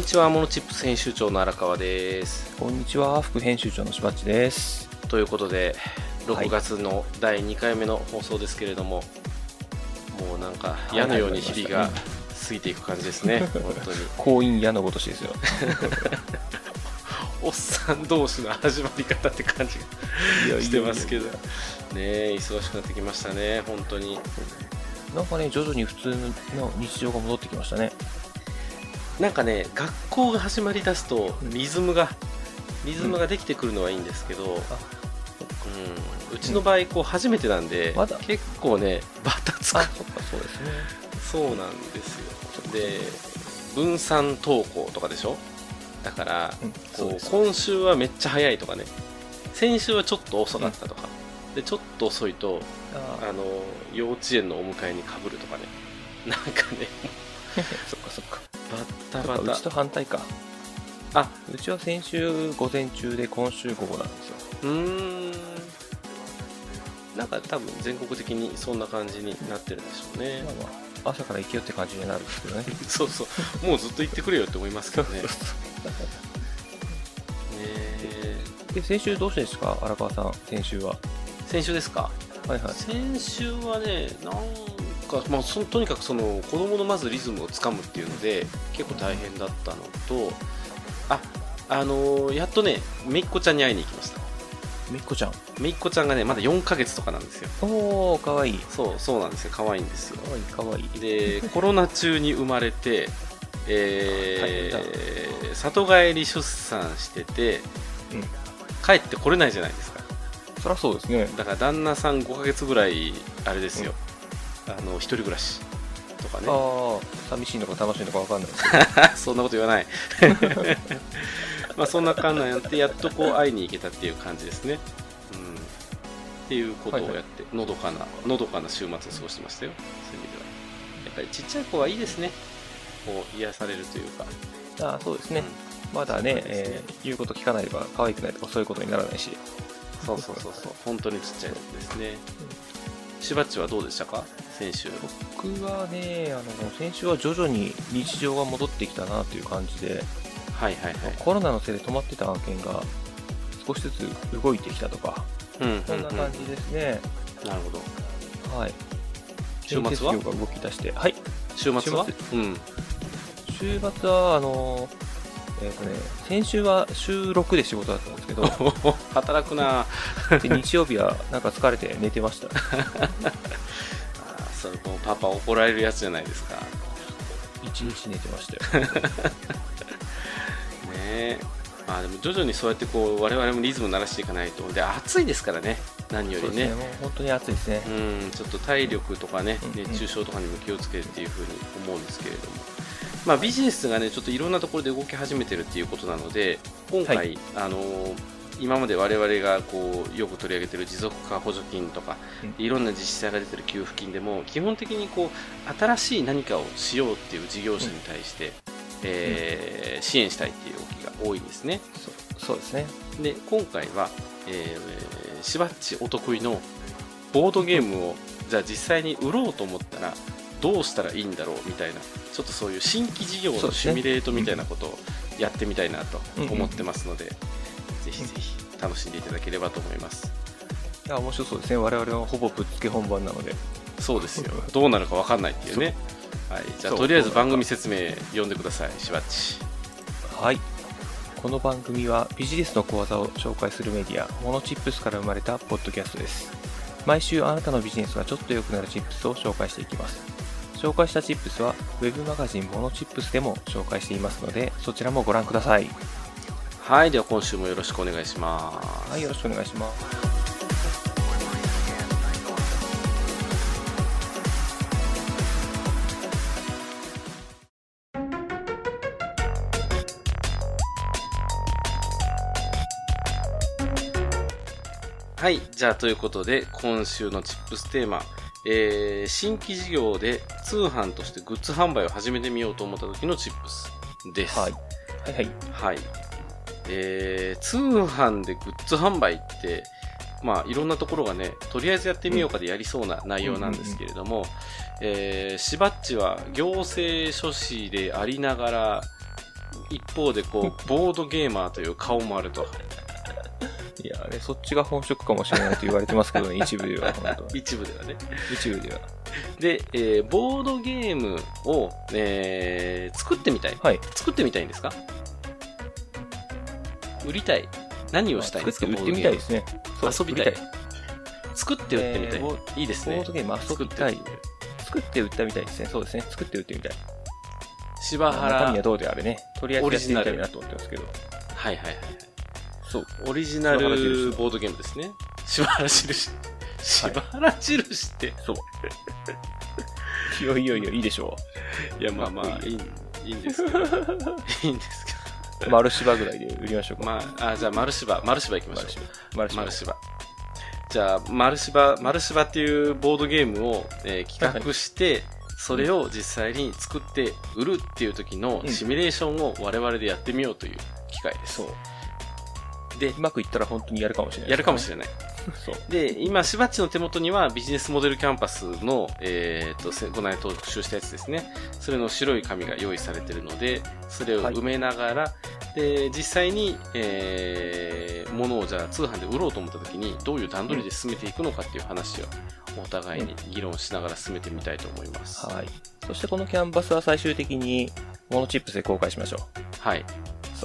こんにちは、モノチップス編集長の荒川です。こんにちは、副編集長のしばっちです。ということで、はい6月の第2回目の放送ですけれども、もうなんか矢のように日々が過ぎていく感じですね、本当に。婚姻矢のごとしですよ。おっさん同士の始まり方って感じがしてますけど、ねえ忙しくなってきましたね、本当に。なんかね、徐々に普通の日常が戻ってきましたね。なんかね、学校が始まりだすと、リズムが、リズムができてくるのはいいんですけど、うん、うちの場合、こう初めてなんで、結構ね、バタつく。あ、そっか、そうですね。そうなんですよ。で、分散登校とかでしょ？だから。こう今週はめっちゃ早いとかね、先週はちょっと遅かったとか、でちょっと遅いとああ。の幼稚園のお迎えにかぶるとかね、なんかね、そっかそっか。バタバそっかうちとタ。反対か。あうちは先週午前中で今週午後なんですよ。うーん、なんか多分全国的にそんな感じになってるんでしょうね。まあまあ、朝から行けよって感じになるんですけどね。そうそう、もうずっと言ってくれよって思いますけどね。ねえで、先週どうしてですか？荒川さん、先週は。先週ですか？はいはい。先週はねなんか、まあ、そとにかくその子供のまずリズムをつかむっていうので結構大変だったのとああのーやっとねめいっ子ちゃんに会いに行きましたみっこちゃん。めいっ子ちゃんがねまだ4ヶ月とかなんですよおー、かわいい。そうそうなんですよ可愛いんですよかわいい、かわいい。で コロナ中に生まれてえー里帰り出産してて、うん帰ってこれないじゃないですかそりゃそうですね。だから旦那さん5ヶ月ぐらいあれですよ、あの一人暮らしとかね。ああ、寂しいのか楽しいのかわかんないですけど。そんなこと言わない。まあそんな感じやってやっとこう会いに行けたっていう感じですね、うん、っていうことをやって、のどかなのどかな週末を過ごしてましたよ。そういう意味では。やっぱりちっちゃい子はいいですね。こう癒されるというか、ああ、そうですね。まだね、えー言うこと聞かないとか、可愛くないとか、そういうことにならないし。そうそうそうそう。本当にちっちゃいですね。しばっちはどうでしたか？先週僕はね、あの、先週は徐々に日常が戻ってきたなという感じで、はいはいはい。コロナのせいで止まってた案件が少しずつ動いてきたとか、うんうんうん。そんな感じですね。なるほど。はい。週末は？が動き出して、はい。週末は？週うん。週末は、あの、えっ、とね、先週は週6で仕事だったんですけど、働くな。で日曜日はなんか疲れて寝てました。それもうパパ怒られるやつじゃないですか。一日寝てましたよ。ねえ。まあでも徐々にそうやってこう我々もリズムを鳴らしていかないと。で暑いですからね。何よりね。ね、本当に暑いですね。うん。ちょっと体力とかね熱中症とかにも気をつけるっていうふうに思うんですけれども、まあ、ビジネスがねちょっといろんなところで動き始めてるっていうことなので今回、はい。あのー今まで我々がこうよく取り上げている持続化補助金とか、うん。いろんな自治体が出てる給付金でも基本的にこう新しい何かをしようっていう事業者に対して、えー支援したいっていう動きが多いんですね。そそうですね。で今回は、えーしばっちお得意のボードゲームをじゃあ実際に売ろうと思ったらどうしたらいいんだろうみたいなちょっとそういう新規事業のシミュレートみたいなことをやってみたいなと思ってますので、ぜひぜひ 楽しんでいただければと思いますいや、面白そうですね。我々はほぼぶっつけ本番なので。そうですよ どうなるか分かんないっていうねはい、じゃあとりあえず番組説明読んでくださいしばっちはい。この番組はビジネスの講座を紹介するメディア、モノチップスから生まれたポッドキャストです。毎週あなたのビジネスがちょっと良くなるチップスを紹介していきます。紹介したチップスは、ウェブマガジンモノチップスでも紹介していますので、そちらもご覧ください。はいでは今週もよろしくお願いしますはい、よろしくお願いします。はい、じゃあということで今週のチップステーマ、えー新規事業で通販としてグッズ販売を始めてみようと思った時のチップスです。はい。はいはい。はい。えー通販でグッズ販売って、まあいろんなところがね、とりあえずやってみようかでやりそうな内容なんですけれども、えーしばっちは行政書士でありながら、一方でこう、ボードゲーマーという顔もあると。いや、ね、そっちが本職かもしれないと言われてますけどね、一部では、本当一部ではね。一部では。で、えーボードゲームを、えー作ってみたい。はい。作ってみたいんですか？売りたい。何をしたいんですか作って売ってみたいですね。遊びたい作って売ってみたい。えーいいですね。ボードゲーム遊びたい作って売ってみたいですね。そうですね。作って売ってみたい。柴中身は原、どうであれね。とりあえずやってみたいなと思ってますけど。はいはいはいはい。そう。オリジナルボードゲームですね。柴原印。柴原印って。そう。いやいやいや、いいでしょいや、まあまあ、いい、いいんですけど。いいんですけう。丸芝ぐらいで売りましょうど。か。まあ、あ、じゃあ、丸芝、丸芝行きましょう。丸芝。丸芝。じゃあ、丸芝、丸芝っていうボードゲームを、えー企画して、それを実際に作って売るっていう時のうんシミュレーションを我々でやってみようという機会です。そう。でう、まくいったら本当にやるかもしれない。やるかもしれれない。で、今、しばっちの手元にはビジネスモデルキャンパスの、えー、と、せこの間特集したやつですね。それの白い紙が用意されているので、それを埋めながら、で、実際に、えー、ものをじゃあ通販で売ろうと思った時に、どういう段取りで進めていくのかっていう話を、お互いに議論しながら進めてみたいと思います。はい。そしてこのキャンバスは最終的にモノチップスで公開しましょはい。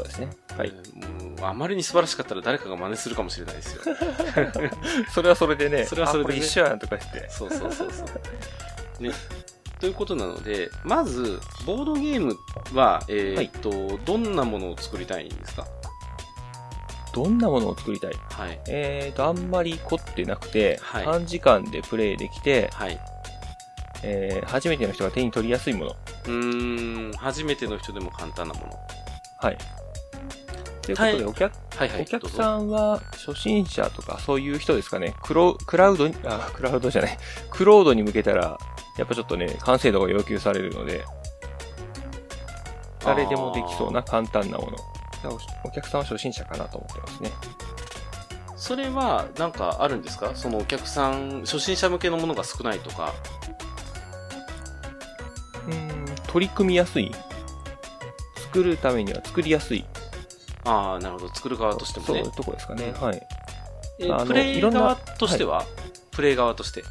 う。そうですね。はい。えーもうあまりに素晴らしかったら誰かが真似するかもしれないですよ。それはそれでね、それはそれでねあ一緒やんとか言って。そうそうそうそう。ね。ということなので、まず、ボードゲームは、えーっと、どんなものを作りたいんですか？どんなものを作りたい？はい。えーと、あんまり凝ってなくて、はい短時間でプレイできて、はい。えー初めての人が手に取りやすいもの。うーん、初めての人でも簡単なもの。はい。ということで、はいお客、はいはい。お客さんは初心者とかそういう人ですかね？クロ、クラウドに、あ、クラウドじゃない。クロードに向けたら、やっぱちょっとね、完成度が要求されるので、誰でもできそうな簡単なもの。おお客さんは初心者かなと思ってますね。それは、なんかあるんですか？そのお客さん、初心者向けのものが少ないとか。うーん、取り組みやすい。作るためには作りやすい。ああ、なるほど。作る側としてもねそういう。とこですかね。はい。えあのプレイいろんな側としては、プレイ側として？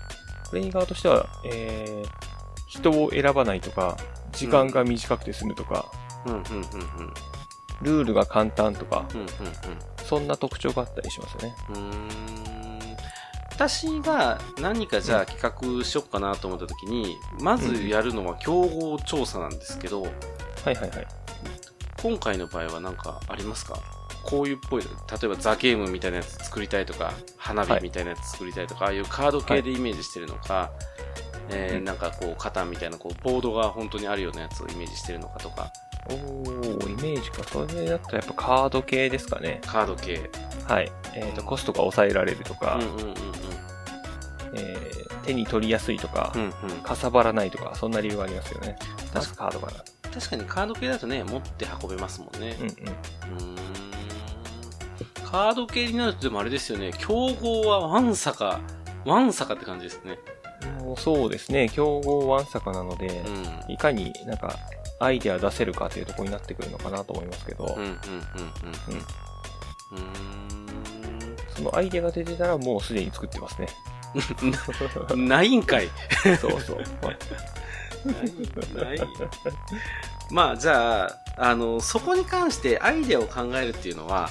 プレイ側としては、えー、人を選ばないとか、時間が短くて済むとか、うん、うん、うん、うん。ルールが簡単とか、うん、うん、そんな特徴があったりしますよね。うん。うーん。私が何かじゃあ企画しよっかなと思った時に、まずやるのは競合調査なんですけど、はいはいはい。今回の場合は何かありますか？こういうっぽい、例えばザ・ゲームみたいなやつ作りたいとか、花火みたいなやつ作りたいとか、ああいうカード系でイメージしてるのか、えーうんなんかこう、カタンみたいなこう、ボードが本当にあるようなやつをイメージしてるのかとか、おー、イメージか。それだったらやっぱカード系ですかね。カード系。はい。えっ、と、コストが抑えられるとか、うんうんうんうん。えー手に取りやすいとか、うんうん。かさばらないとか、そんな理由がありますよね。まずカードかな。確かにカード系だとね、持って運べますもんね。うんうん。うーん。カード系になるとでもあれですよね、競合はワンサか、ワンサかって感じですね。もうそうですね。競合ワンサカなので、うん。いかになんか、アイデア出せるかというところになってくるのかなと思いますけど、うんうんうんうんうんそのアイデアが出てたらもうすでに作ってますね。ないんかい。そうそう。ない。ない。まあ、じゃあ、あの、そこに関してアイデアを考えるっていうのは、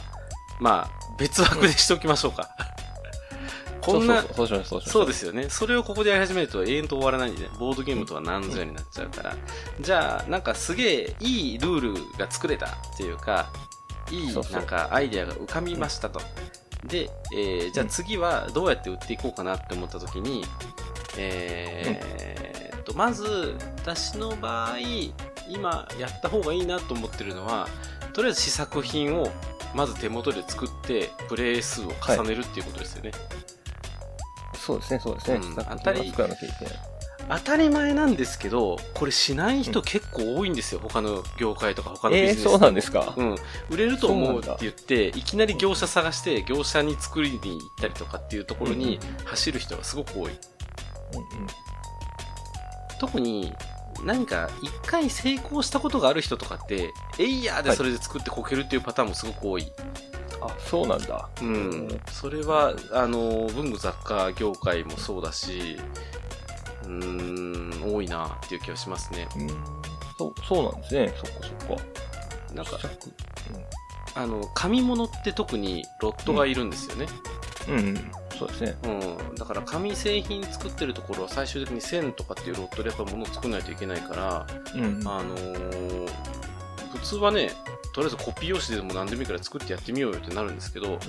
まあ、別枠でしておきましょうか。こんな、そうそうそうそうですよね。それをここでやり始めると永遠と終わらないんでね。ボードゲームとは何ぞやになっちゃうから。じゃあ、なんかすげえいいルールが作れたっていうか、いいなんかアイデアが浮かびましたと。で、えーじゃあ次はどうやって売っていこうかなって思った時に、えーっと、まず、私の場合、今やった方がいいなと思ってるのは、とりあえず試作品をまず手元で作って、プレイ数を重ねるっていうことですよね。そうですね、そうですね。うん当たり。当たり前なんですけど、これしない人結構多いんですよ。他の業界とか他のビジえー、ネス。そうなんですか？うん。売れると思うって言って、いきなり業者探して、業者に作りに行ったりとかっていうところにうん走る人がすごく多い。うんうん特に、何か一回成功したことがある人とかって、エイヤーでそれで作ってこけるっていうパターンもすごく多い。あ、そうなんだ。うん。それは、あの、文具雑貨業界もそうだし、うーん、多いなっていう気がしますね。うん。そう、そうなんですね。そっかそっか。なんか試、着あの、紙物って特にロットがいるんですよね。うん。うん、うん。そうですね。うん。だから紙製品作ってるところは最終的に線とかっていうロットでやっぱ物を作らないといけないから、うん。あのー普通はね、とりあえずコピー用紙でも何でもいいから作ってやってみようよってなるんですけど、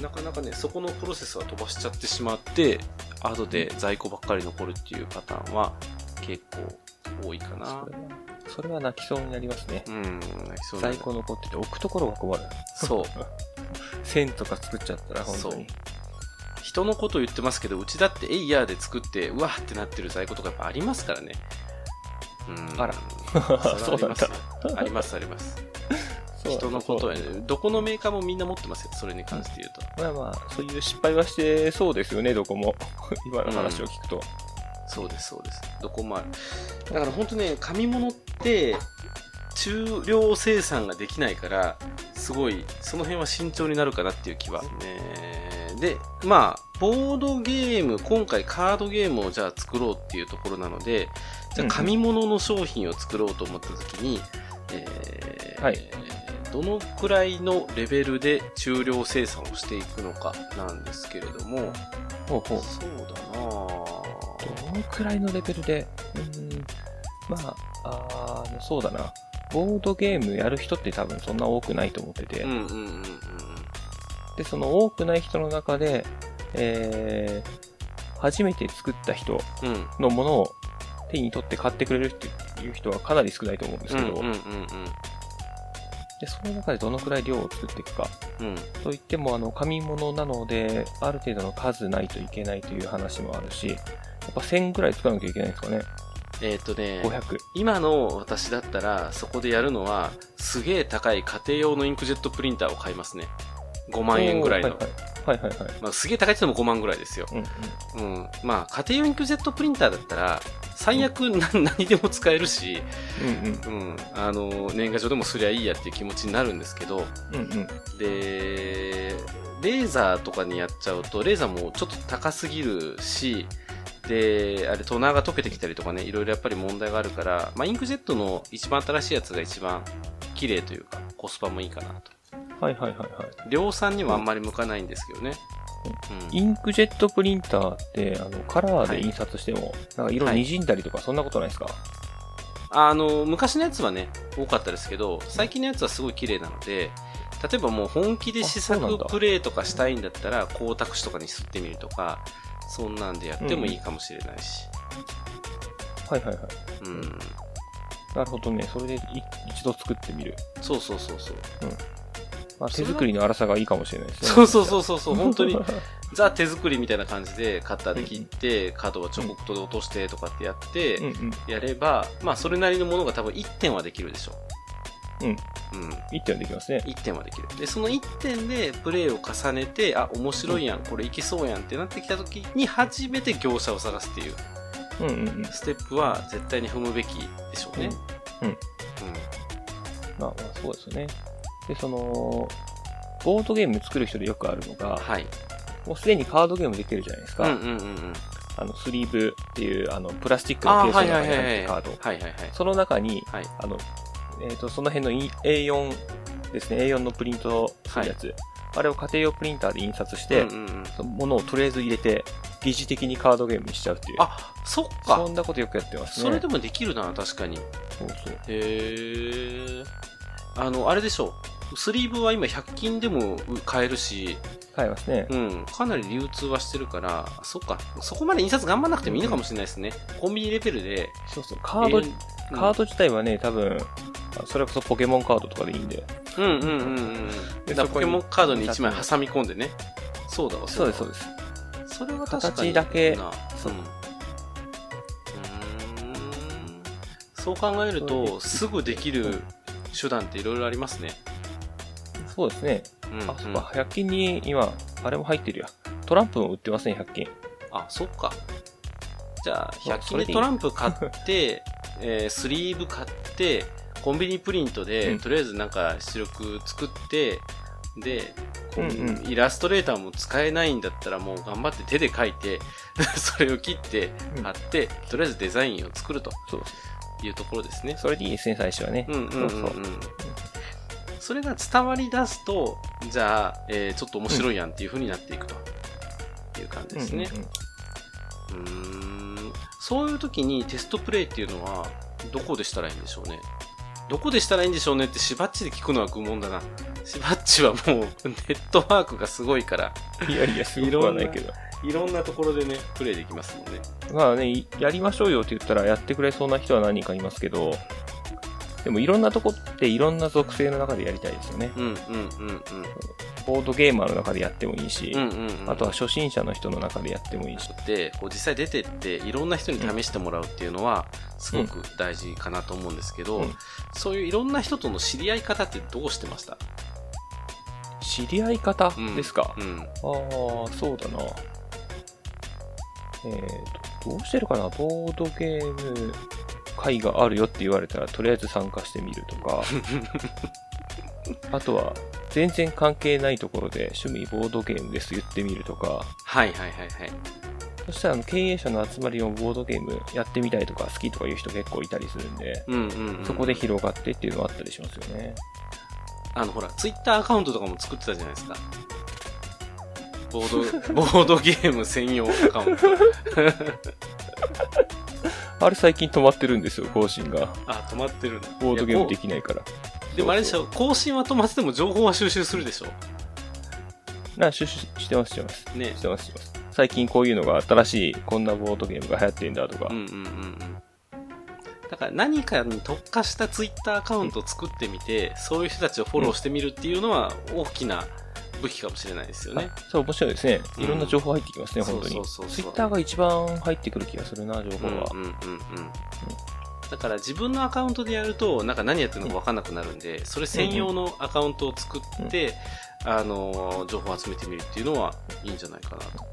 なかなかね、そこのプロセスは飛ばしちゃってしまって、後で在庫ばっかり残るっていうパターンは結構多いかなそ。れは、泣きそうになりますね。うん、泣きそう在庫残ってて置くところが困る。そう。線とか作っちゃったら本当に。人のこと言ってますけど、うちだってエイヤーで作って、うわーってなってる在庫とかやっぱありますからね。うん。あらそれはありますよありますあります。人のことはね、どこのメーカーもみんな持ってますよ、それに関して言うと。まあまあ、そういう失敗はしてそうですよね、どこも。今の話を聞くと。そうです、そうです。どこもある。だから本当ね、紙物って、中量生産ができないから、すごい、その辺は慎重になるかなっていう気は。ね、で、まあ、ボードゲーム、今回カードゲームをじゃあ作ろうっていうところなので、じゃあ紙物の商品を作ろうと思った時に、えーはい。どのくらいのレベルで中量生産をしていくのかなんですけれども、ほうほう。そうだなぁどのくらいのレベルで、うーん、まあ、あのそうだな。ボードゲームやる人って多分そんな多くないと思ってて、うんうんうんうんで、その多くない人の中で、えー、初めて作った人うん。うん。のものを手に取って買ってくれるっていう人はかなり少ないと思うんですけど、うんうんで、その中でどのくらい量を作っていくか。うんうん。といっても、あの、紙物なので、ある程度の数ないといけないという話もあるし、やっぱ1000ぐらい作らなきゃいけないんですかね。えっ、とね、500。今の私だったら、そこでやるのは、すげえ高い家庭用のインクジェットプリンターを買いますね。5万円ぐらいの。はいはい。はい。まあ、すげえ高いっても5万ぐらいですよ。うんうん。うん。まあ、家庭用インクジェットプリンターだったら、最悪な 何でも使えるし、うんうん。うん。あの、年賀状でもすりゃいいやっていう気持ちになるんですけど、うんうん。で、レーザーとかにやっちゃうと、レーザーもちょっと高すぎるし、で、あれ、トナーが溶けてきたりとかね、いろいろやっぱり問題があるから、まあ、インクジェットの一番新しいやつが一番綺麗というか、コスパもいいかなと。はいはいはいはい。量産にはあんまり向かないんですけどね。うん。インクジェットプリンターって、あの、カラーで印刷しても、なんか色滲んだりとか、そんなことないですか、あの、昔のやつはね、多かったですけど、最近のやつはすごい綺麗なので、例えばもう本気で試作プレイとかしたいんだったら、光沢紙とかに吸ってみるとか、そんなんでやってもいいかもしれないし。はいはいはい。うん。なるほどね。それでい一度作ってみる。そうそうそうそう。まあ、手作りの粗さがいいかもしれないですね。そうそうそうそうそう、本当に、ザ手作りみたいな感じで、カッターで切って、角は彫刻刀で落としてとかってやって、うんうん。やれば、まあ、それなりのものが多分1点はできるでしょ。うん。うん。一点はできますね。1点はできる。で、その1点でプレイを重ねて、あ、面白いやん、これいけそうやんってなってきた時に初めて業者を探すっていううんうんうん。ステップは絶対に踏むべきでしょうね。うんうん。まあまあ、そうですよね。で、その、ボードゲーム作る人でよくあるのが、はい。もうすでにカードゲームできるじゃないですか。うんうんうんうん。あの、スリーブっていう、あの、プラスチックのケースのはいはいはいはい。中に入ってるカード。はいはいはい。その中に、はい。あの、えっ、と、その辺のい A4 ですね、A4 のプリントするやつ。あれを家庭用プリンターで印刷して、うんうんうん。そのものをとりあえず入れて、疑似的にカードゲームにしちゃうっていう。あ、そっか。そんなことよくやってますね。それでもできるな、確かに。そうそう。へえ。あの、あれでしょう。スリーブは今100均でも買えるし、買いますね。うん、かなり流通はしてるから、そっか、そこまで印刷頑張らなくてもいいのかもしれないですね。コンビニレベルで。そうそう。カード、えーカード自体はね、多分、あそれこそポケモンカードとかでいいんで。うんうんうんうんだポケモンカードに1枚挟み込んでね。そうだわ、そうです、そうです。それは確かに。形だけなそうんそう考えると、すぐできる手段っていろいろありますね。そうですね。うん、あ、そっか、100均に今、あれも入ってるや。トランプも売ってますね、100均。あ、そっか。じゃあ、そう100均でトランプ買って、えースリーブ買って、コンビニプリントで、うんとりあえずなんか出力作って、で、こううんうんイラストレーターも使えないんだったらもう頑張って手で描いて、それを切ってうん貼って、とりあえずデザインを作ると。いうところですね。それでいいですね、最初はね。うんうんうんうんそうそう。それが伝わり出すと、じゃあ、えーちょっと面白いやんっていう風になっていくという感じですね。うーんそういう時にテストプレイっていうのは、どこでしたらいいんでしょうね。どこでしたらいいんでしょうねってしばっちで聞くのは愚問だな。しばっちはもうネットワークがすごいから、いやいや、すごくはないけど。いろんなところでね、プレイできますもんね。まあね、いやりましょうよって言ったらやってくれそうな人は何人かいますけど、でもいろんなとこっていろんな属性の中でやりたいですよね。うんうんうんボードゲーマーの中でやってもいいし、うん。うんうんうん。あとは初心者の人の中でやってもいいし。でこう実際出てっていろんな人に試してもらうっていうのはすごく大事かなと思うんですけど、うんそういういろんな人との知り合い方ってどうしてました？知り合い方うんですか、うんああ、そうだな。えーと、どうしてるかな？ボードゲーム会があるよって言われたら、とりあえず参加してみるとか、あとは、全然関係ないところで趣味ボードゲームです言ってみるとか、はいはいはいはい。そしたら経営者の集まりのボードゲームやってみたいとか好きとかいう人結構いたりするんで、うんうん、うん、そこで広がってっていうのはあったりしますよね。あのほらツイッターアカウントとかも作ってたじゃないですか。ボード ボードゲーム専用アカウント あれ最近止まってるんですよ、更新が。あ止まってるボードゲームできないから。うでもあれでしょ更新は止まってても情報は収集するでしょな、シュシュしてます、してます。ねしてます、してます。最近こういうのが新しい、こんなボードゲームが流行ってんだとか。うんうんうんうんだから何かに特化したツイッターアカウントを作ってみて、そういう人たちをフォローしてみるっていうのは大きな武器かもしれないですよね。あそう、面白いですね。うんいろんな情報入ってきますね、本当に。そうそうそうそうツイッターが一番入ってくる気がするな、情報は。うんうんうんうん。だから自分のアカウントでやると、なんか何やってるのか分かんなくなるんで、それ専用のアカウントを作って、あのー、情報を集めてみるっていうのはいいんじゃないかなと。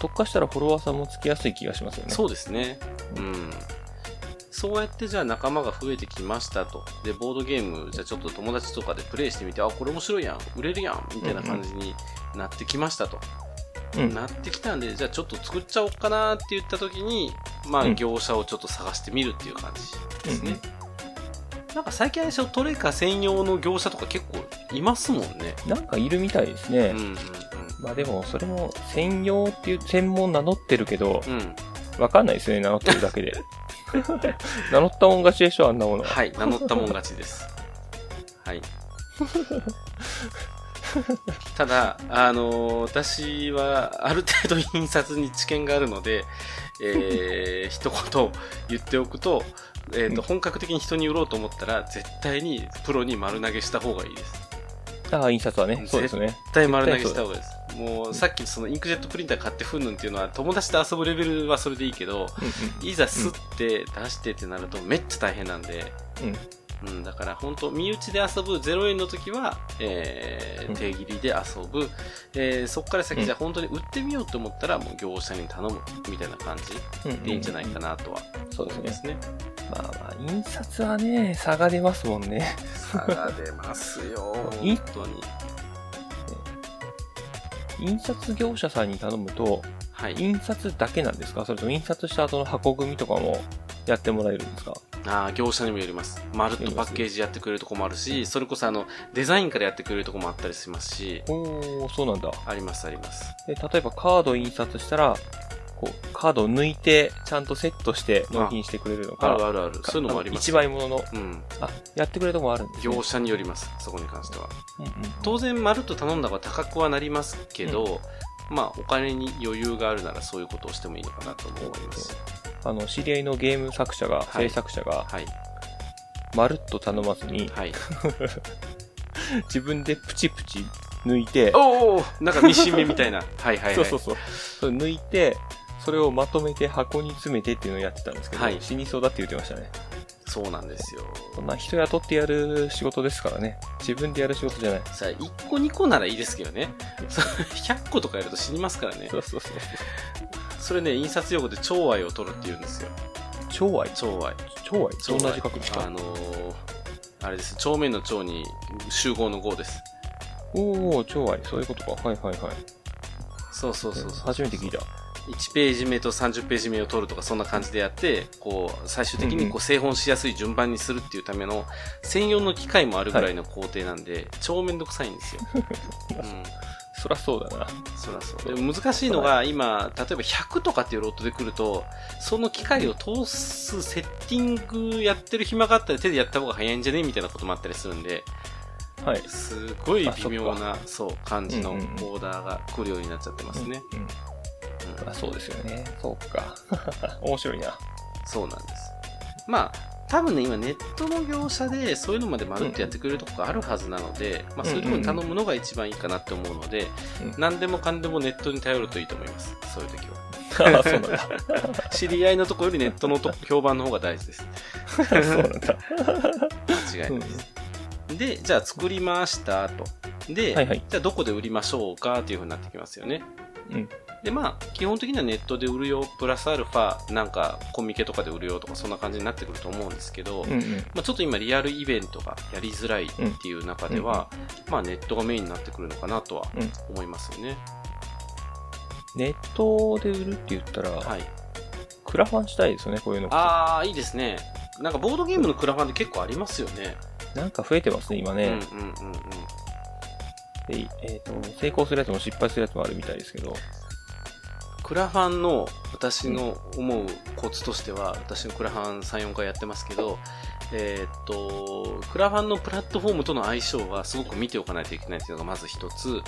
特化したらフォロワーさんもつきやすい気がしますよね。そうですね。うん。そうやってじゃあ仲間が増えてきましたと。で、ボードゲーム、じゃあちょっと友達とかでプレイしてみて、あ、これ面白いやん、売れるやん、みたいな感じになってきましたと。うん。なってきたんで、じゃあちょっと作っちゃおうかなって言った時に、まあうん業者をちょっと探してみるっていう感じですね。うんうんなんか最近あれでしょトレカ専用の業者とか結構いますもんね。なんかいるみたいですね。うんうんまあでも、それも専用っていう専門名乗ってるけど。わかんないですね、名乗ってるだけで。名乗ったもん勝ちでしょ、あんなものは。はい、名乗ったもん勝ちです。はい。ただ、あのー私はある程度印刷に知見があるので、えー、一言言っておくと、えーとうん本格的に人に売ろうと思ったら、絶対にプロに丸投げした方がいいです。ああ、印刷はね。そうですね。絶対丸投げした方がいいです。もう、さっきそのインクジェットプリンター買ってふんぬんっていうのは、友達と遊ぶレベルはそれでいいけど、うんいざ吸って出してってなるとめっちゃ大変なんで、うん。うん。うん、だから本当身内で遊ぶ0円の時は、えーうん手切りで遊ぶ、えーそこから先うんじゃあ本当に売ってみようと思ったらもう業者に頼むみたいな感じうんでいいんじゃないかなとはそうですねま。あまあ、印刷はね、差が出ますもんね。差が出ますよ、い本当に。印刷業者さんに頼むと、はい。印刷だけなんですか？それとも印刷した後の箱組みとかもやってもらえるんですか？ああ、業者にもよります。まるっとパッケージやってくれるとこもあるし、それこそあの、デザインからやってくれるとこもあったりしますし、おー、そうなんだ。ありますあります。で例えばカード印刷したら、こう、カードを抜いて、ちゃんとセットして納品してくれるのか。あるあるある。そういうのもあります。一枚物の、うん。あ、やってくれるとこもあるんですね。業者によります。そこに関しては。うんうん当然まるっと頼んだ方が高くはなりますけど、まあお金に余裕があるならそういうことをしてもいいのかなと思います。あの、知り合いのゲーム作者が、はい制作者が、はい。まるっと頼まずに、はい。自分でプチプチ抜いて、おおなんかミシン目みたいな。はいはいはい。そうそうそう。それ抜いて、それをまとめて箱に詰めてっていうのをやってたんですけど、はい死にそうだって言ってましたね。そうなんですよ。そんな人雇ってやる仕事ですからね。自分でやる仕事じゃない。さあ、1個2個ならいいですけどね。そ100個とかやると死にますからねそ。うそうそう。それね、印刷用語で超愛を取るって言うんですよ。超愛？超愛。超愛？どんな字書くんですか？あのー、あれです。帳面の帳に集合の号です。おお超愛。そういうことか。はいはいはい。そうそうそうそう。初めて聞いた。1ページ目と30ページ目を取るとかそんな感じでやって、こう、最終的にこう製本しやすい順番にするっていうための専用の機械もあるぐらいの工程なんで、超めんどくさいんですよ。うん。そらそうだな。そらそう。でも難しいのが、今、例えば100とかっていうロットで来ると、その機械を通すセッティングやってる暇があったら手でやった方が早いんじゃねみたいなこともあったりするんで、はい。すごいあ微妙な、そう、感じのオーダーが来るようになっちゃってますね。うん。うんうんあそうですよね。そうか。面白いな。そうなんです。まあ、多分ね、今ネットの業者でそういうのまでまるっとやってくれるとこがあるはずなので、まあそういうところに頼むのが一番いいかなって思うので、うん何でもかんでもネットに頼るといいと思います。そういう時は。あそうなんだ。知り合いのところよりネットのと評判の方が大事です。そうなんだ。間違いないです。で、じゃあ作りましたと。で、はいはいじゃあどこで売りましょうかっていう風になってきますよね。うん。で、まあ、基本的にはネットで売るよ、プラスアルファ、なんかコミケとかで売るよとか、そんな感じになってくると思うんですけど、うんうん。まあ、ちょっと今リアルイベントがやりづらいっていう中では、まあネットがメインになってくるのかなとはうん思いますよね。ネットで売るって言ったら、はい。クラファンしたいですよね、こういうの。ああ、いいですね。なんかボードゲームのクラファンで結構ありますよね。なんか増えてますね、今ね。うんうんうんうん。でえーと成功するやつも失敗するやつもあるみたいですけど、クラファンの私の思うコツとしては、私のクラファン3、4回やってますけど、えーっと、クラファンのプラットフォームとの相性はすごく見ておかないといけないっていうのがまず一つ。うんうん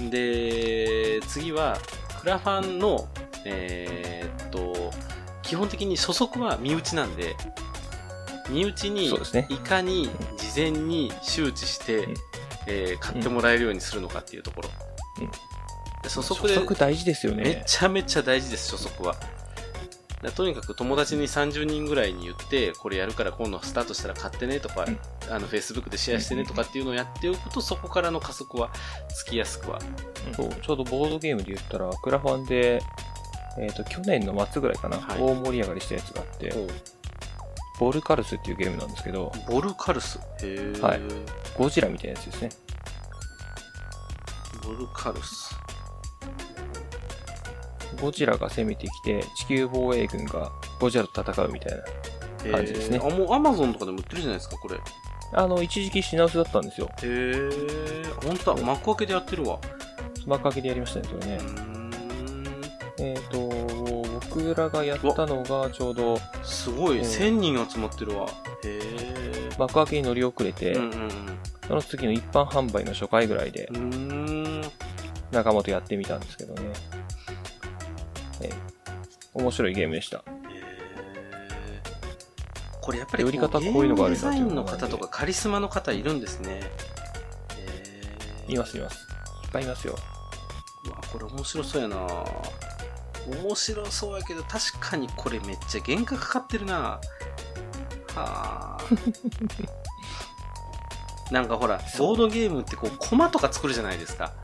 うん。で、次は、クラファンの、えーっと、基本的に初速は身内なんで、身内にいかに事前に周知して、うんえー買ってもらえるようにするのかっていうところ。うんで初速で初速大事ですよめね。ちゃめちゃ大事です、初速は。だとにかく友達に30人ぐらいに言って、これやるから今度スタートしたら買ってねとか、うんあの、Facebook でシェアしてねとかっていうのをやっておくと、そこからの加速はつきやすくは。そうちょうどボードゲームで言ったら、クラファンで、えっ、と、去年の末ぐらいかな、はい大盛り上がりしたやつがあって、ボルカルスっていうゲームなんですけど、ボルカルス？へーはいゴジラみたいなやつですね。ボルカルス。ゴジラが攻めてきて、地球防衛軍がゴジラと戦うみたいな。感じですねへーあ、もう Amazon とかでも売ってるじゃないですか、これ。へあの、一時期品薄だったんですよ。え。本当だ、幕開けでやってるわ。幕開けでやりましたね、それねう。ーん。えっ、と、僕らがやったのがちょうどすごい、うん1000人集まってるわ。へえ。幕開けに乗り遅れて、うんうんその次の一般販売の初回ぐらいでうん。うーん。仲間とやってみたんですけどね。えー面白いゲームでした。へーこれやっぱり売り方こういうのがあるデザインの方とかカリスマの方いるんですね。へーいますいます。いっぱいいますよ。うわ、これ面白そうやな面白そうやけど、確かにこれめっちゃ原価かかってるなはあ。なんかほら、ボードゲームってこう、コマとか作るじゃないですか。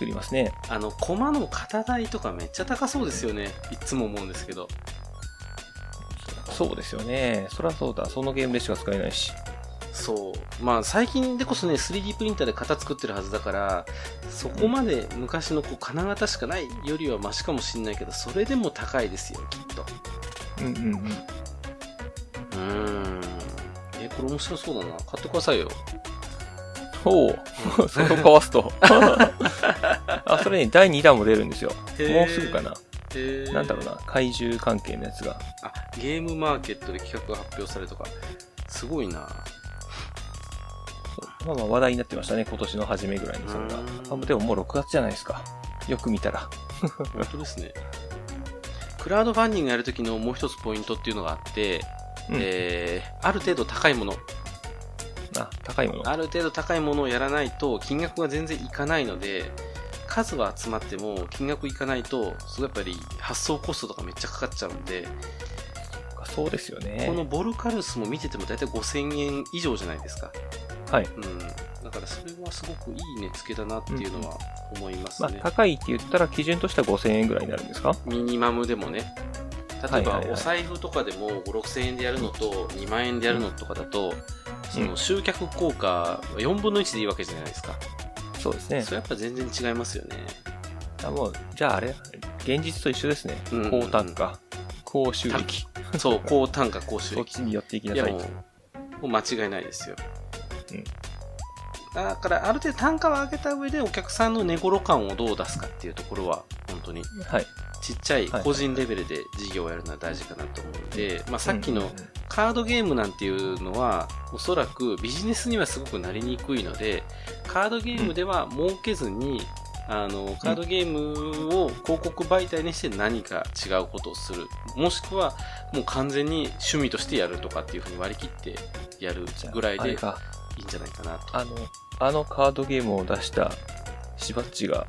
作りますね。あの、コマの型代とかめっちゃ高そうですよね。いつも思うんですけど。そうですよね。そりゃそうだ。そのゲームでしか使えないし。そう。まあ最近でこそね、3D プリンターで型作ってるはずだから、そこまで昔のこう金型しかないよりはマシかもしんないけど、それでも高いですよ、きっと。うんうんうん。うーん。え、これ面白そうだな。買ってくださいよ。ほう。それをかわすと。あ、それに第2弾も出るんですよ。もうすぐかな。なんだろうな。怪獣関係のやつが。あ、ゲームマーケットで企画が発表されるとか。すごいな。まあまあ話題になってましたね。今年の初めぐらいにそれがあでももう6月じゃないですか。よく見たら。本当ですね。クラウドファンディングやるときのもう一つポイントっていうのがあって、うんえー、ある程度高いもの、あ、高いもの。ある程度高いものをやらないと金額が全然いかないので、数は集まっても金額いかないと、すごいやっぱり発送コストとかめっちゃかかっちゃうんで、そうですよね。このボルカルスも見てても大体5000円以上じゃないですか。はい。うん。だからそれはすごくいい値付けだなっていうのは思いますまあ、ね。高いって言ったら基準としては5000円ぐらいになるんですか？ミニマムでもね。例えばお財布とかでも5、6000円でやるのと2万円でやるのとかだと、その集客効果4分の1でいいわけじゃないですか。そうですねそれやっぱ全然違いますよね。あもうじゃああれ現実と一緒ですねうんうんうん高単価高収益そう、高単価、高収益。そっちに寄っていきないやさいもう、もう間違いないですよ。うんだから、ある程度単価を上げた上でお客さんの寝頃感をどう出すかっていうところは、本当にはい。ちっちゃいはい。個人レベルで事業をやるのは大事かなと思うんで、まあ、さっきのカードゲームなんていうのは、おそらくビジネスにはすごくなりにくいので、カードゲームでは儲けずに、あの、カードゲームを広告媒体にして何か違うことをする。もしくは、もう完全に趣味としてやるとかっていうふうに割り切ってやるぐらいでいいんじゃないかなと。あのあのカードゲームを出したしばっちが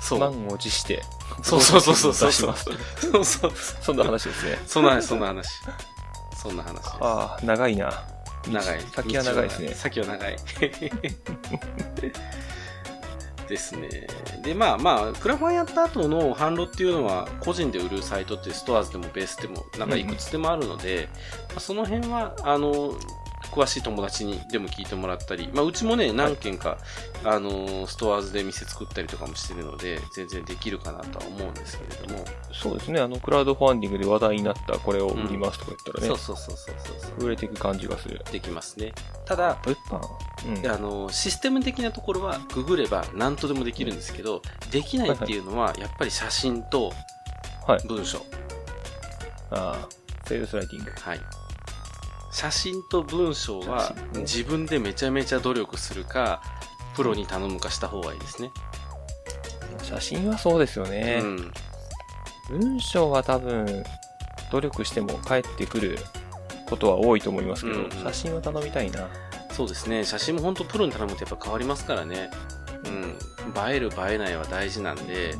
そう。満を持してそうそうそうそうそう。出しますそうそう。そんな話ですねそんな話、そんな話。そんな話。ああ長いな長い。先は長いですね先は長い。ですね。で、まあまあ、クラファンやった後の販路っていうのは、個人で売るサイトってストアーズでもベースでも、なんかいくつでもあるので、まあその辺は、あの、詳しい友達にでも聞いてもらったり、まあ、うちもね、何件か、あの、ストアーズで店作ったりとかもしてるので、全然できるかなとは思うんですけれども、そうですね。あのクラウドファンディングで話題になったこれを売りますとか言ったらね、そうそうそうそうそう。そう。売れていく感じがする。できますね。ただ、物販うん。あのシステム的なところはググれば何とでもできるんですけど、できないっていうのはやっぱり写真とはい。文章、ああセールスライティング。はい、写真と文章は自分でめちゃめちゃ努力するかプロに頼むかした方がいいですね、写真はそうですよね、うん、文章は多分努力しても返ってくることは多いと思いますけど、うんうん。写真は頼みたいな。そうですね。写真も本当プロに頼むとやっぱ変わりますからね、うん、映える映えないは大事なんで。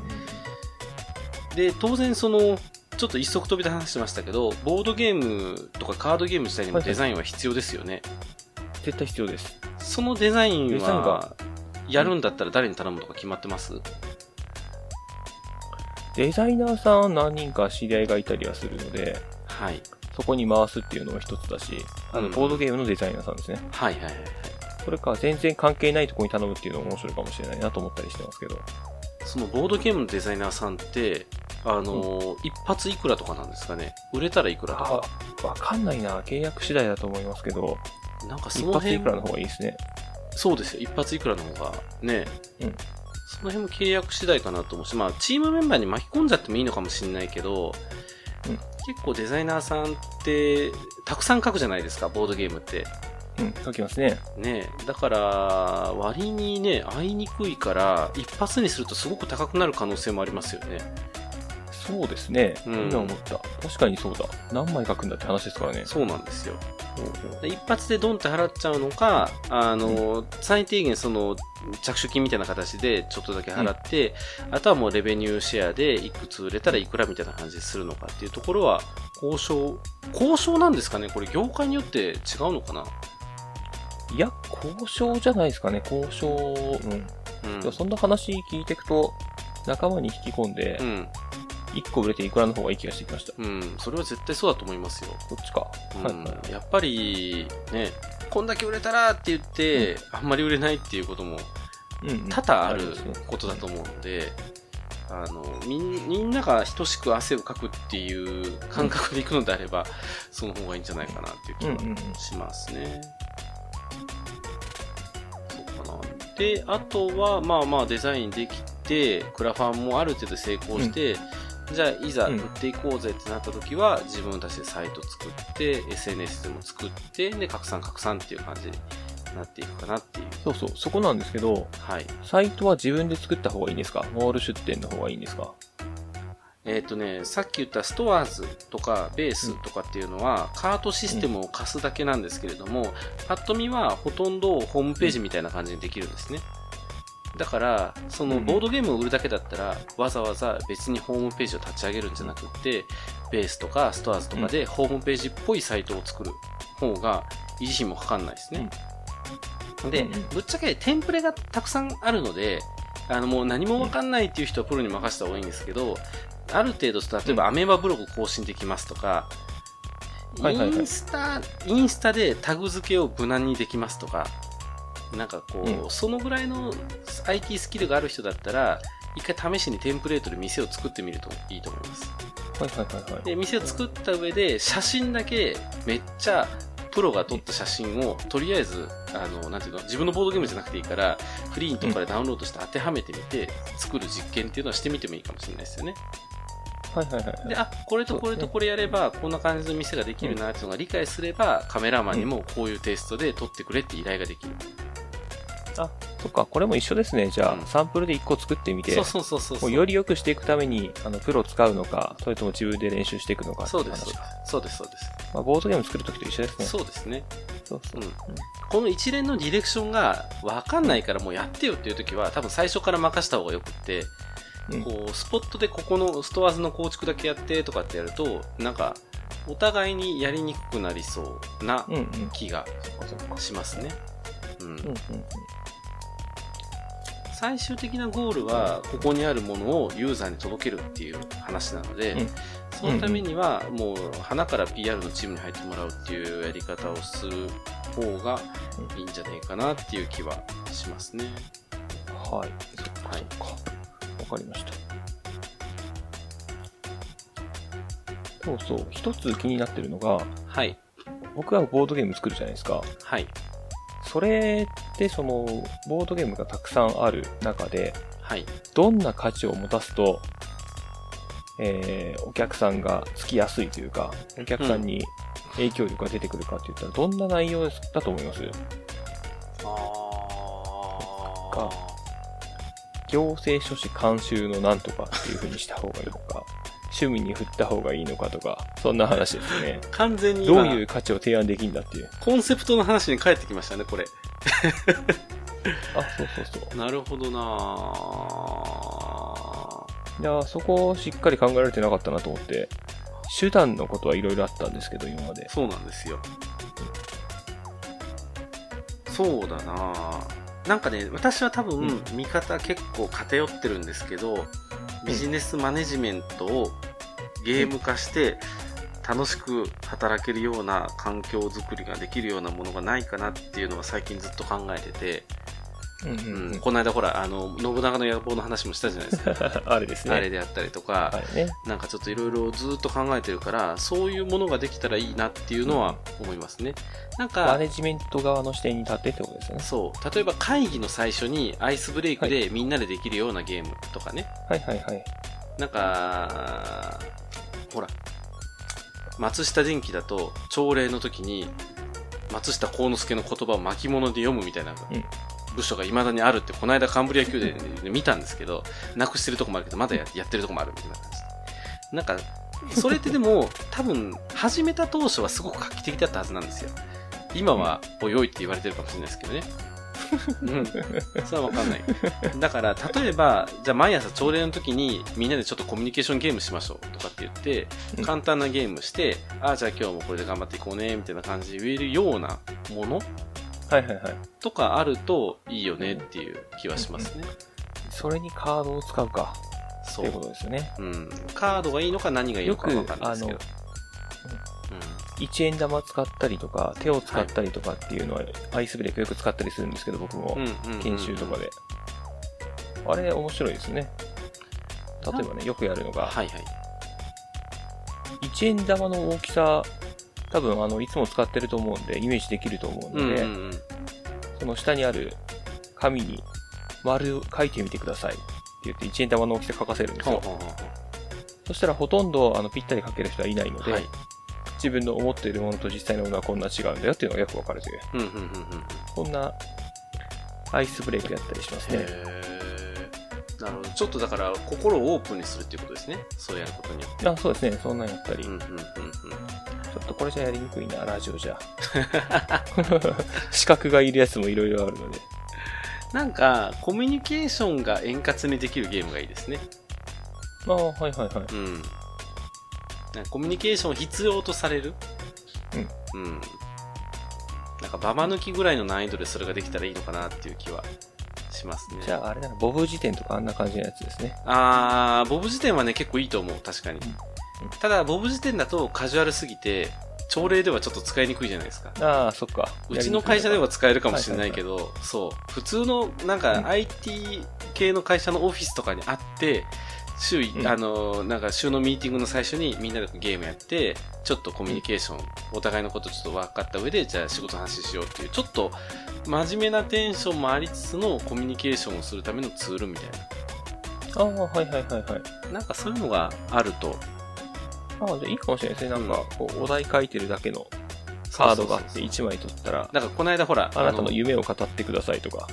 で当然そのちょっと一足飛びで話してましたけどボードゲームとかカードゲーム自体にもデザインは必要ですよね、絶対必要です。そのデザインはが？やるんだったら誰に頼むとか決まってます、デザイナーさん何人か知り合いがいたりはするのではい。そこに回すっていうのも一つだしあのうん。ボードゲームのデザイナーさんですね、はいはいはいはい。それか全然関係ないところに頼むっていうのも面白いかもしれないなと思ったりしてますけど。そのボードゲームのデザイナーさんって、あのー一発いくらとかなんですかね売れたらいくらとか。あわかんないな契約次第だと思いますけどなんかそ一の辺発いくらの方がいいですねそうですよ。一発いくらの方がね。うんその辺も契約次第かなと思うし、まあ、チームメンバーに巻き込んじゃってもいいのかもしれないけど、うん結構デザイナーさんって、たくさん書くじゃないですか、ボードゲームって。うん書きますねねだから、割にね、会いにくいから、一発にするとすごく高くなる可能性もありますよね。そうですね、うん。今思った。確かにそうだ。何枚書くんだって話ですからね。そうなんですよ。で一発でドンって払っちゃうのか、あの、最低限その、着手金みたいな形でちょっとだけ払って、あとはもうレベニューシェアでいくつ売れたらいくらみたいな感じでするのかっていうところは、交渉、交渉なんですかね？これ業界によって違うのかな？いや交渉じゃないですかね。交渉うん。うん。そんな話聞いていくと仲間に引き込んでうん。1個売れていくらの方がいい気がしてきました。うん。それは絶対そうだと思いますよ。こっちか、うんやっぱり、ね、こんだけ売れたらって言って、あんまり売れないっていうこともうんうん。多々あることだと思うので、あのみんみんなが等しく汗をかくっていう感覚でいくのであれば、その方がいいんじゃないかなっていう気うんうんうん。はしますね。そうかな。で、あとは、まあまあデザインできて、クラファンもある程度成功して、じゃあいざうん売っていこうぜってなった時は、自分たちでサイト作って、SNS でも作って、で、拡散拡散っていう感じになっていくかなっていう。そうそうそこなんですけどはい。サイトは自分で作った方がいいんですか？モール出店の方がいいんですか？えっ、とね、さっき言ったストアーズとかベースとかっていうのは、カートシステムを貸すだけなんですけれども、パッと見はほとんどホームページみたいな感じにできるんですね。だから、そのうん。ボードゲームを売るだけだったら、わざわざ別にホームページを立ち上げるんじゃなくって、ベースとかストアーズとかでホームページっぽいサイトを作る方が維持費もかかんないですね。でぶっちゃけテンプレがたくさんあるので、あのもう何もわかんないっていう人はプロに任せた方がいいんですけど、ある程度、例えばアメーバブログ更新できますとか、インスタ、インスタでタグ付けを無難にできますとか、なんかこう、うんそのぐらいの IT スキルがある人だったら、一回試しにテンプレートで店を作ってみるといいと思います。はいはいはいはい。で、店を作った上で、写真だけめっちゃプロが撮った写真を、とりあえず、あの、なんていうの、自分のボードゲームじゃなくていいから、フリーのとこからダウンロードして当てはめてみて、作る実験っていうのはしてみてもいいかもしれないですよね。はいはいはい。で、あ、これとこれとこれやれば、こんな感じの店ができるなっていうのが理解すれば、カメラマンにもこういうテイストで撮ってくれって依頼ができる。あ、そっか、これも一緒ですね。じゃあ、うんサンプルで1個作ってみて、そうそうそうそうそう。もうより良くしていくために、あの、プロを使うのか、それとも自分で練習していくのかっていううです。そうです、そうです。まあ、ボードゲーム作るときと一緒ですね。そうですね。そうそう。うんこの一連のディレクションが分かんないからもうやってよっていう時は多分最初から任した方がよくって、うんこうスポットでここのストアーズの構築だけやってとかってやるとなんかお互いにやりにくくなりそうなうんうん。気がそっかそっか。しますね。うんうんうん最終的なゴールはここにあるものをユーザーに届けるっていう話なので、うんそのためにはもう花から PR のチームに入ってもらうっていうやり方をする方がいいんじゃないかなっていう気はしますね。うん。はい。そっかはい。わかりました。そうそう。一つ気になってるのが、はい。僕はボードゲーム作るじゃないですか。はい。それって、その、ボードゲームがたくさんある中で、はい。どんな価値を持たすと、えー、お客さんがつきやすいというか、お客さんに影響力が出てくるかって言ったら、どんな内容だと思います？あ行政書士監修のなんとかっていう風にした方がいいのか、趣味に振った方がいいのかとか、そんな話ですね。完全に今どういう価値を提案できるんだっていう。コンセプトの話に帰ってきましたね、これ。あ、そうそうそう。なるほどなぁいやーそこをしっかり考えられてなかったなと思って、手段のことはいろいろあったんですけど、今まで。そうなんですよ。そうだなぁなんかね、私は多分、うん見方結構偏ってるんですけど、ビジネスマネジメントをゲーム化して、楽しく働けるような環境づくりができるようなものがないかなっていうのは最近ずっと考えてて、うんうんううんん。この間ほら、あの、信長の野望の話もしたじゃないですか。あれですね。あれであったりとか、はいね。なんかちょっといろいろずっと考えてるから、そういうものができたらいいなっていうのは思いますね。なんマか、ネジメント側の視点に立ってってことですよね。そう、例えば会議の最初にアイスブレイクでみんなでできるようなゲームとかね。はいはいはい。なんか、ほら、松下電器だと朝礼の時に松下幸之助の言葉を巻物で読むみたいなうん部署が未だにあるって、この間カンブリア宮殿で見たんですけど、なくしてるとこもあるけど、まだややってるとこもあるみたいな感じで。なんか、それってでも、多分、始めた当初はすごく画期的だったはずなんですよ。今は、おいおいって言われてるかもしれないですけどね。うん。それはわかんない。だから、例えば、じゃあ毎朝朝礼の時にみんなでちょっとコミュニケーションゲームしましょうとかって言ってうん、簡単なゲームして、ああ、じゃあ今日もこれで頑張っていこうね、みたいな感じで言えるようなものはいはいはい。とかあるといいよねっていう気はしますね。それにカードを使うか、そといううことですよね。うん。カードがいいのか何がいいのかわかんないですけど。1円玉使ったりとか、手を使ったりとかっていうのは、アイスブレイクよく使ったりするんですけど、僕も研修とかで。あれ、面白いですね。例えばね、よくやるのが、はいはい。1円玉の大きさ、多分、あの、いつも使ってると思うんで、イメージできると思うので、うんうんうん。その下にある紙に丸を書いてみてくださいって言って1円玉の大きさ書かせるんですよ。ほうほうほうほそしたらほとんどあのぴったり書ける人はいないので、うはい。自分の思っているものと実際のものはこんな違うんだよっていうのがよくわかるという、うんうんうんうんうん。こんなアイスブレイクやったりしますね。なるほど。ちょっとだから、心をオープンにするっていうことですね。そうやることによって。あそうですね、そんなんやったり、うんうんうんうん。ちょっとこれじゃやりにくいな、ラジオじゃ。資格がいるやつもいろいろあるので。なんか、コミュニケーションが円滑にできるゲームがいいですね。ああ、はいはいはい。うん。なんかコミュニケーションを必要とされる？うん。うん。なんか、ババ抜きぐらいの難易度でそれができたらいいのかなっていう気はしますね。じゃああれだな、ボブ辞典とかあんな感じのやつですね。あー、ボブ辞典はね、結構いいと思う、確かに。ただ、ボブ辞典だとカジュアルすぎて、朝礼ではちょっと使いにくいじゃないですか。ああ、そっか。うちの会社では使えるかもしれないけど。ど、そう。普通の、なんうんか IT 系の会社のオフィスとかにあって、週い、うんあの、なんか週のミーティングの最初にみんなでゲームやって、ちょっとコミュニケーション、お互いのことちょっと分かった上で、じゃあ仕事の話しようっていう、ちょっと真面目なテンションもありつつのコミュニケーションをするためのツールみたいああ、はいはいはいはい。な。なんかそういうのがあると、ああ、じゃあいいかもしれないですね。なんか、こう、お題書いてるだけのカードがあってそうそう1枚取ったら、なんかこの間ほら、あなたのあ夢を語ってくださいとか。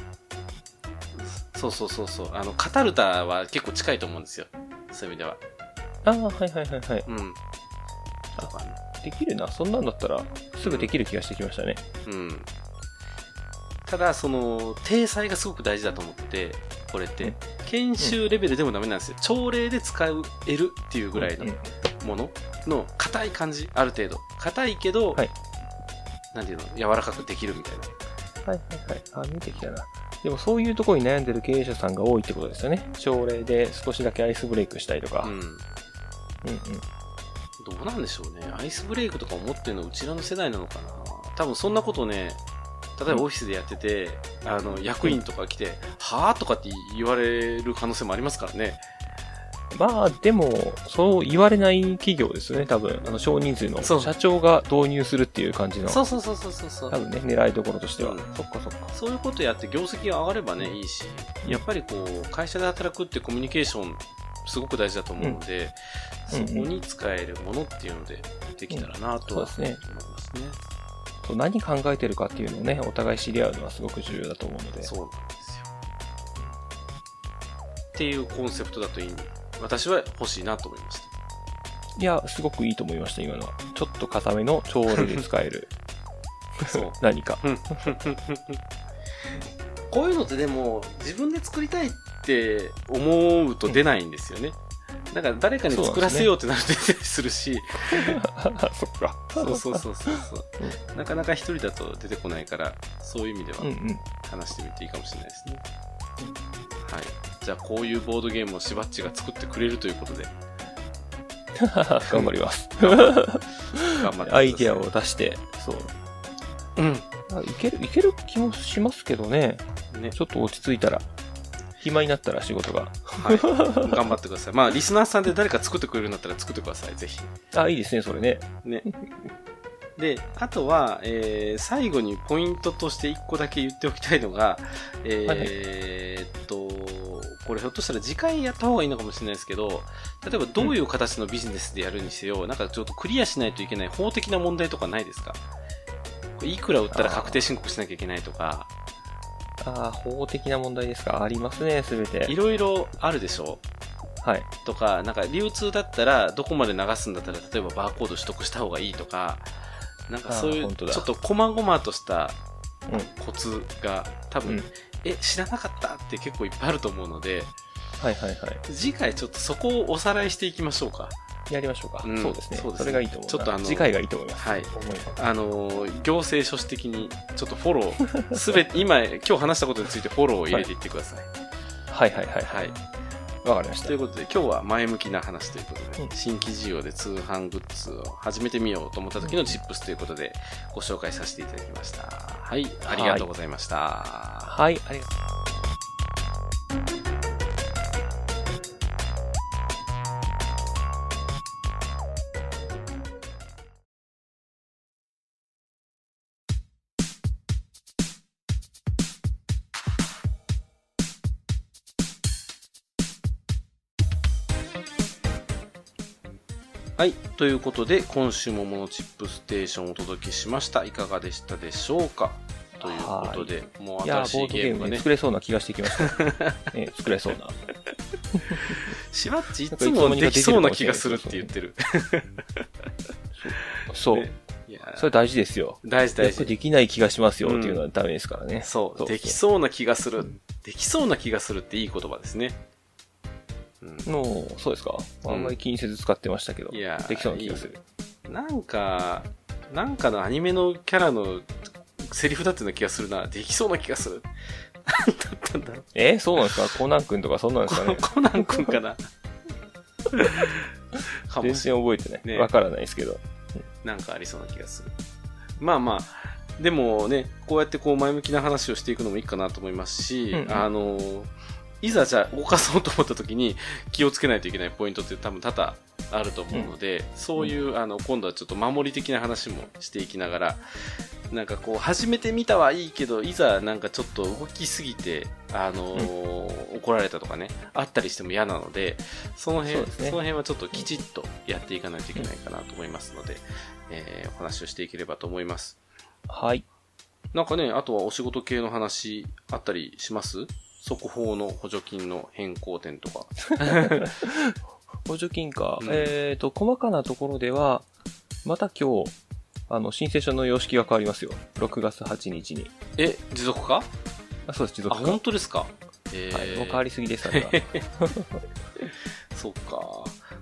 そうそうそうそう、あの、カタルタは結構近いと思うんですよ。そういう意味では。ああ、はいはいはいはい。うん。できるな。そんなんだったら、すぐできる気がしてきましたね。うん。ただ、その、体裁がすごく大事だと思ってて、これって、研修レベルでもダメなんですよ。朝礼で使えるっていうぐらいのうんものの、硬い感じ、ある程度。硬いけど、はいなんていうの、柔らかくできるみたいな。はいはいはい。あ、見てきたな。でもそういうところに悩んでる経営者さんが多いってことですよね。朝礼で少しだけアイスブレイクしたりとか。うん。うんうん。どうなんでしょうね。アイスブレイクとか思ってるのうちらの世代なのかな。多分そんなことね、例えばオフィスでやってて、あの、役員とか来て、はぁとかって言われる可能性もありますからね。まあ、でも、そう言われない企業ですよね、多分。あの、少人数のそう社長が導入するっていう感じの、そうそうそうそうそうそう。多分ね、狙いどころとしては。うんそっかそっか。そういうことやって業績が上がればね、いいし、やっぱりこう、会社で働くってコミュニケーション、すごく大事だと思うので、うんそこに使えるものっていうので、できたらなとはそうですね思いますね。そう何考えてるかっていうのをね、お互い知り合うのはすごく重要だと思うので。そうなんですよ。っていうコンセプトだといい、私は欲しいなと思いました。いや、すごくいいと思いました、今のは。ちょっと固めの朝礼で使える そう。何か。こういうのってでも、自分で作りたいって思うと出ないんですよね。だから誰かに作らせようってなると出たりするし、そっか。そうそうそうそうそう。なかなか一人だと出てこないから、そういう意味ではうんうん。話してみていいかもしれないですね。はい。じゃあこういうボードゲームをしばっちが作ってくれるということで、頑張ります。頑張ってくださいアイディアを出して、そう。うん。あいける、いける気もしますけどね。ね。ちょっと落ち着いたら。暇になったら仕事が。はい。頑張ってください。まあ、リスナーさんで誰か作ってくれるんだったら作ってください、ぜひ。あ、いいですね、それね。ね。で、あとは、えー最後にポイントとして1個だけ言っておきたいのが、えーっと、これひょっとしたら次回やった方がいいのかもしれないですけど、例えばどういう形のビジネスでやるにせよ、なんかちょっとクリアしないといけない法的な問題とかないですか？いくら売ったら確定申告しなきゃいけないとか、あー法的な問題ですか？ありますね、すべいて。ろいろあるでしょ？はい。とか、なんか流通だったらどこまで流すんだったら、例えばバーコード取得した方がいいとか、なんかそういうちょあー本当だっとしたうん。コツが多分、うんえ、知らなかったって結構いっぱいあると思うので、はいはいはい。次回ちょっとそこをおさらいしていきましょうか。やりましょうか。うんそうですね。そうですねそれがいいと思うな。ちょっとあの次回がいいと思います。はいあのー、行政書士的にちょっとフォロー、すべて、今、今日話したことについてフォローを入れていってください。はいはいはい。はい。わかりましたという。ことで、今日は前向きな話ということで、うん新規事業で通販グッズを始めてみようと思った時のチップスということで、ご紹介させていただきました。はい、ありがとうございました。はい、ありがとう。はい。ということで、今週もモノチップステーションをお届けしました。いかがでしたでしょうか？ということで、もう新しいゲームがね、作れそうな気がしてきました。ね、作れそうな。しばっちいつもできそうな気がするって言ってる。そう。それ大事ですよ。大事大事。できない気がしますよっていうのはダメですからね。そう、できそうな気がする。できそうな気がするっていい言葉ですね。うんの、そうですか？あんまり気にせず使ってましたけど。いやできそうな気がする。なんか、なんかのアニメのキャラのセリフだったような気がするな。できそうな気がする。何だったんだろう。え？ーそうなんですか？コナン君とかそんなんですかね？コ コナン君かな か全もしれ然覚えてない。ねわからないですけど。なんかありそうな気がする。まあまあ、でもね、こうやってこう前向きな話をしていくのもいいかなと思いますし、うんうんあの、いざじゃあ動かそうと思った時に気をつけないといけないポイントって多分多々あると思うので、そういう、あの、今度はちょっと守り的な話もしていきながら、なんかこう、始めてみたはいいけど、いざなんかちょっと動きすぎて、あのー怒られたとかね、あったりしても嫌なので、その辺、そね。の辺はちょっときちっとやっていかないといけないかなと思いますので、えーお話をしていければと思います。はい。なんかね、あとはお仕事系の話あったりします？速報の補助金の変更点とか。補助金か。うんえっ、と、細かなところでは、また今日、あの、申請書の様式が変わりますよ。6月8日に。え、持続化あ、そうです、持あ、続が。本当ですか？えはい。もう変わりすぎです、あれは。そっか。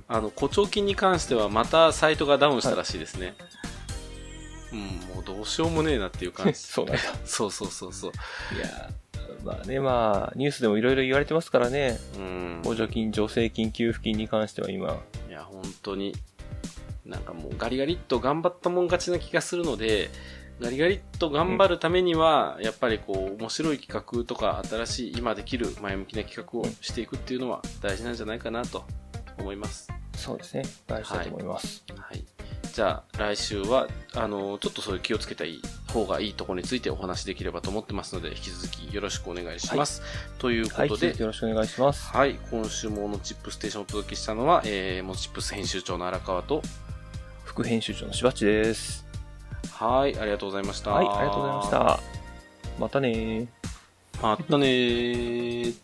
あの、誇張金に関してはまたサイトがダウンしたらしいですね。うん、もうどうしようもねえなっていう感じ。そうなんだ。そうそうそうそう。いやーまあね、まあ、ニュースでもいろいろ言われてますからね。うん。補助金、助成金、給付金に関しては今。いや、本当に、なんかもうガリガリっと頑張ったもん勝ちな気がするので、ガリガリっと頑張るためには、やっぱりこう、面白い企画とか、新しい、今できる前向きな企画をしていくっていうのは大事なんじゃないかなと思います。そうですね。大事だと思います。はい。じゃあ、来週は、あの、ちょっとそういう気をつけたい方がいいところについてお話しできればと思ってますので、引き続きよろしくお願いします。というはい。ことで、引き続きよろしくお願いします。はい、今週もモノチップステーションをお届けしたのは、えー、モノチップス編集長の荒川と、副編集長のしばっちです。はい、ありがとうございました。はい、ありがとうございました。またねー。またねー。